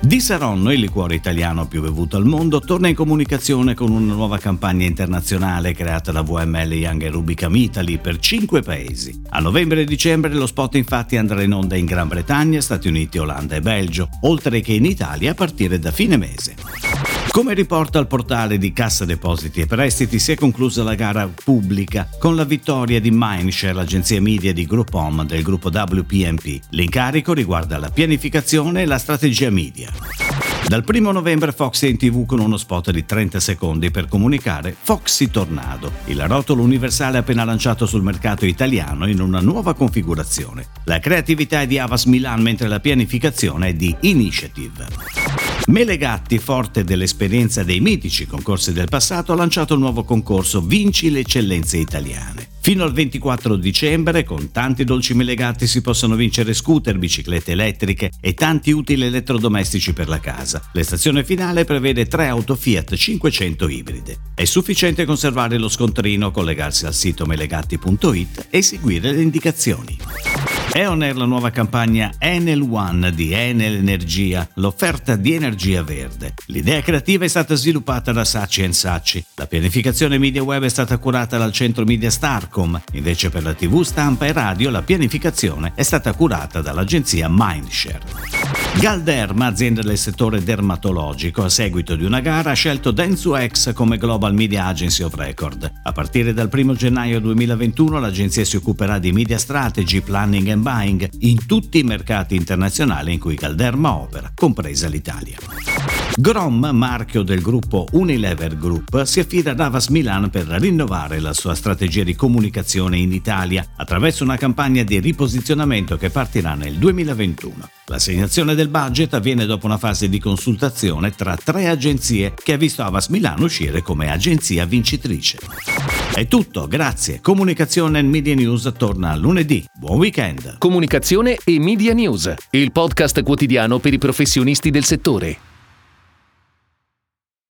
Di Saronno, il liquore italiano più bevuto al mondo, torna in comunicazione con una nuova campagna internazionale creata da VML Young Rubicam Italy per cinque paesi. A novembre e dicembre lo spot infatti andrà in onda in Gran Bretagna, Stati Uniti, Olanda e Belgio, oltre che in Italia a partire da fine mese. Come riporta il portale di Cassa Depositi e Prestiti, si è conclusa la gara pubblica con la vittoria di Mindshare, l'agenzia media di Groupon del gruppo WPMP. L'incarico riguarda la pianificazione e la strategia media. Dal 1 novembre Fox è in tv con uno spot di 30 secondi per comunicare Foxy Tornado, il rotolo universale appena lanciato sul mercato italiano in una nuova configurazione. La creatività è di Avas Milan mentre la pianificazione è di Initiative. Melegatti, forte dell'esperienza dei mitici concorsi del passato, ha lanciato il nuovo concorso Vinci le eccellenze italiane. Fino al 24 dicembre, con tanti dolci melegatti si possono vincere scooter, biciclette elettriche e tanti utili elettrodomestici per la casa. L'estazione finale prevede tre auto Fiat 500 ibride. È sufficiente conservare lo scontrino, collegarsi al sito melegatti.it e seguire le indicazioni. È on air la nuova campagna Enel One di Enel Energia, l'offerta di energia verde. L'idea creativa è stata sviluppata da Saci Saci. La pianificazione media web è stata curata dal centro media Starcom, invece per la TV, stampa e radio la pianificazione è stata curata dall'agenzia Mindshare. Galderma, azienda del settore dermatologico, a seguito di una gara ha scelto DensuX come Global Media Agency of Record. A partire dal 1 gennaio 2021 l'agenzia si occuperà di media strategy, planning and buying in tutti i mercati internazionali in cui Galderma opera, compresa l'Italia. Grom, marchio del gruppo Unilever Group, si affida ad Avas Milan per rinnovare la sua strategia di comunicazione in Italia attraverso una campagna di riposizionamento che partirà nel 2021. L'assegnazione del budget avviene dopo una fase di consultazione tra tre agenzie che ha visto Avas Milan uscire come agenzia vincitrice. È tutto, grazie. Comunicazione e Media News torna lunedì. Buon weekend. Comunicazione e Media News, il podcast quotidiano per i professionisti del settore.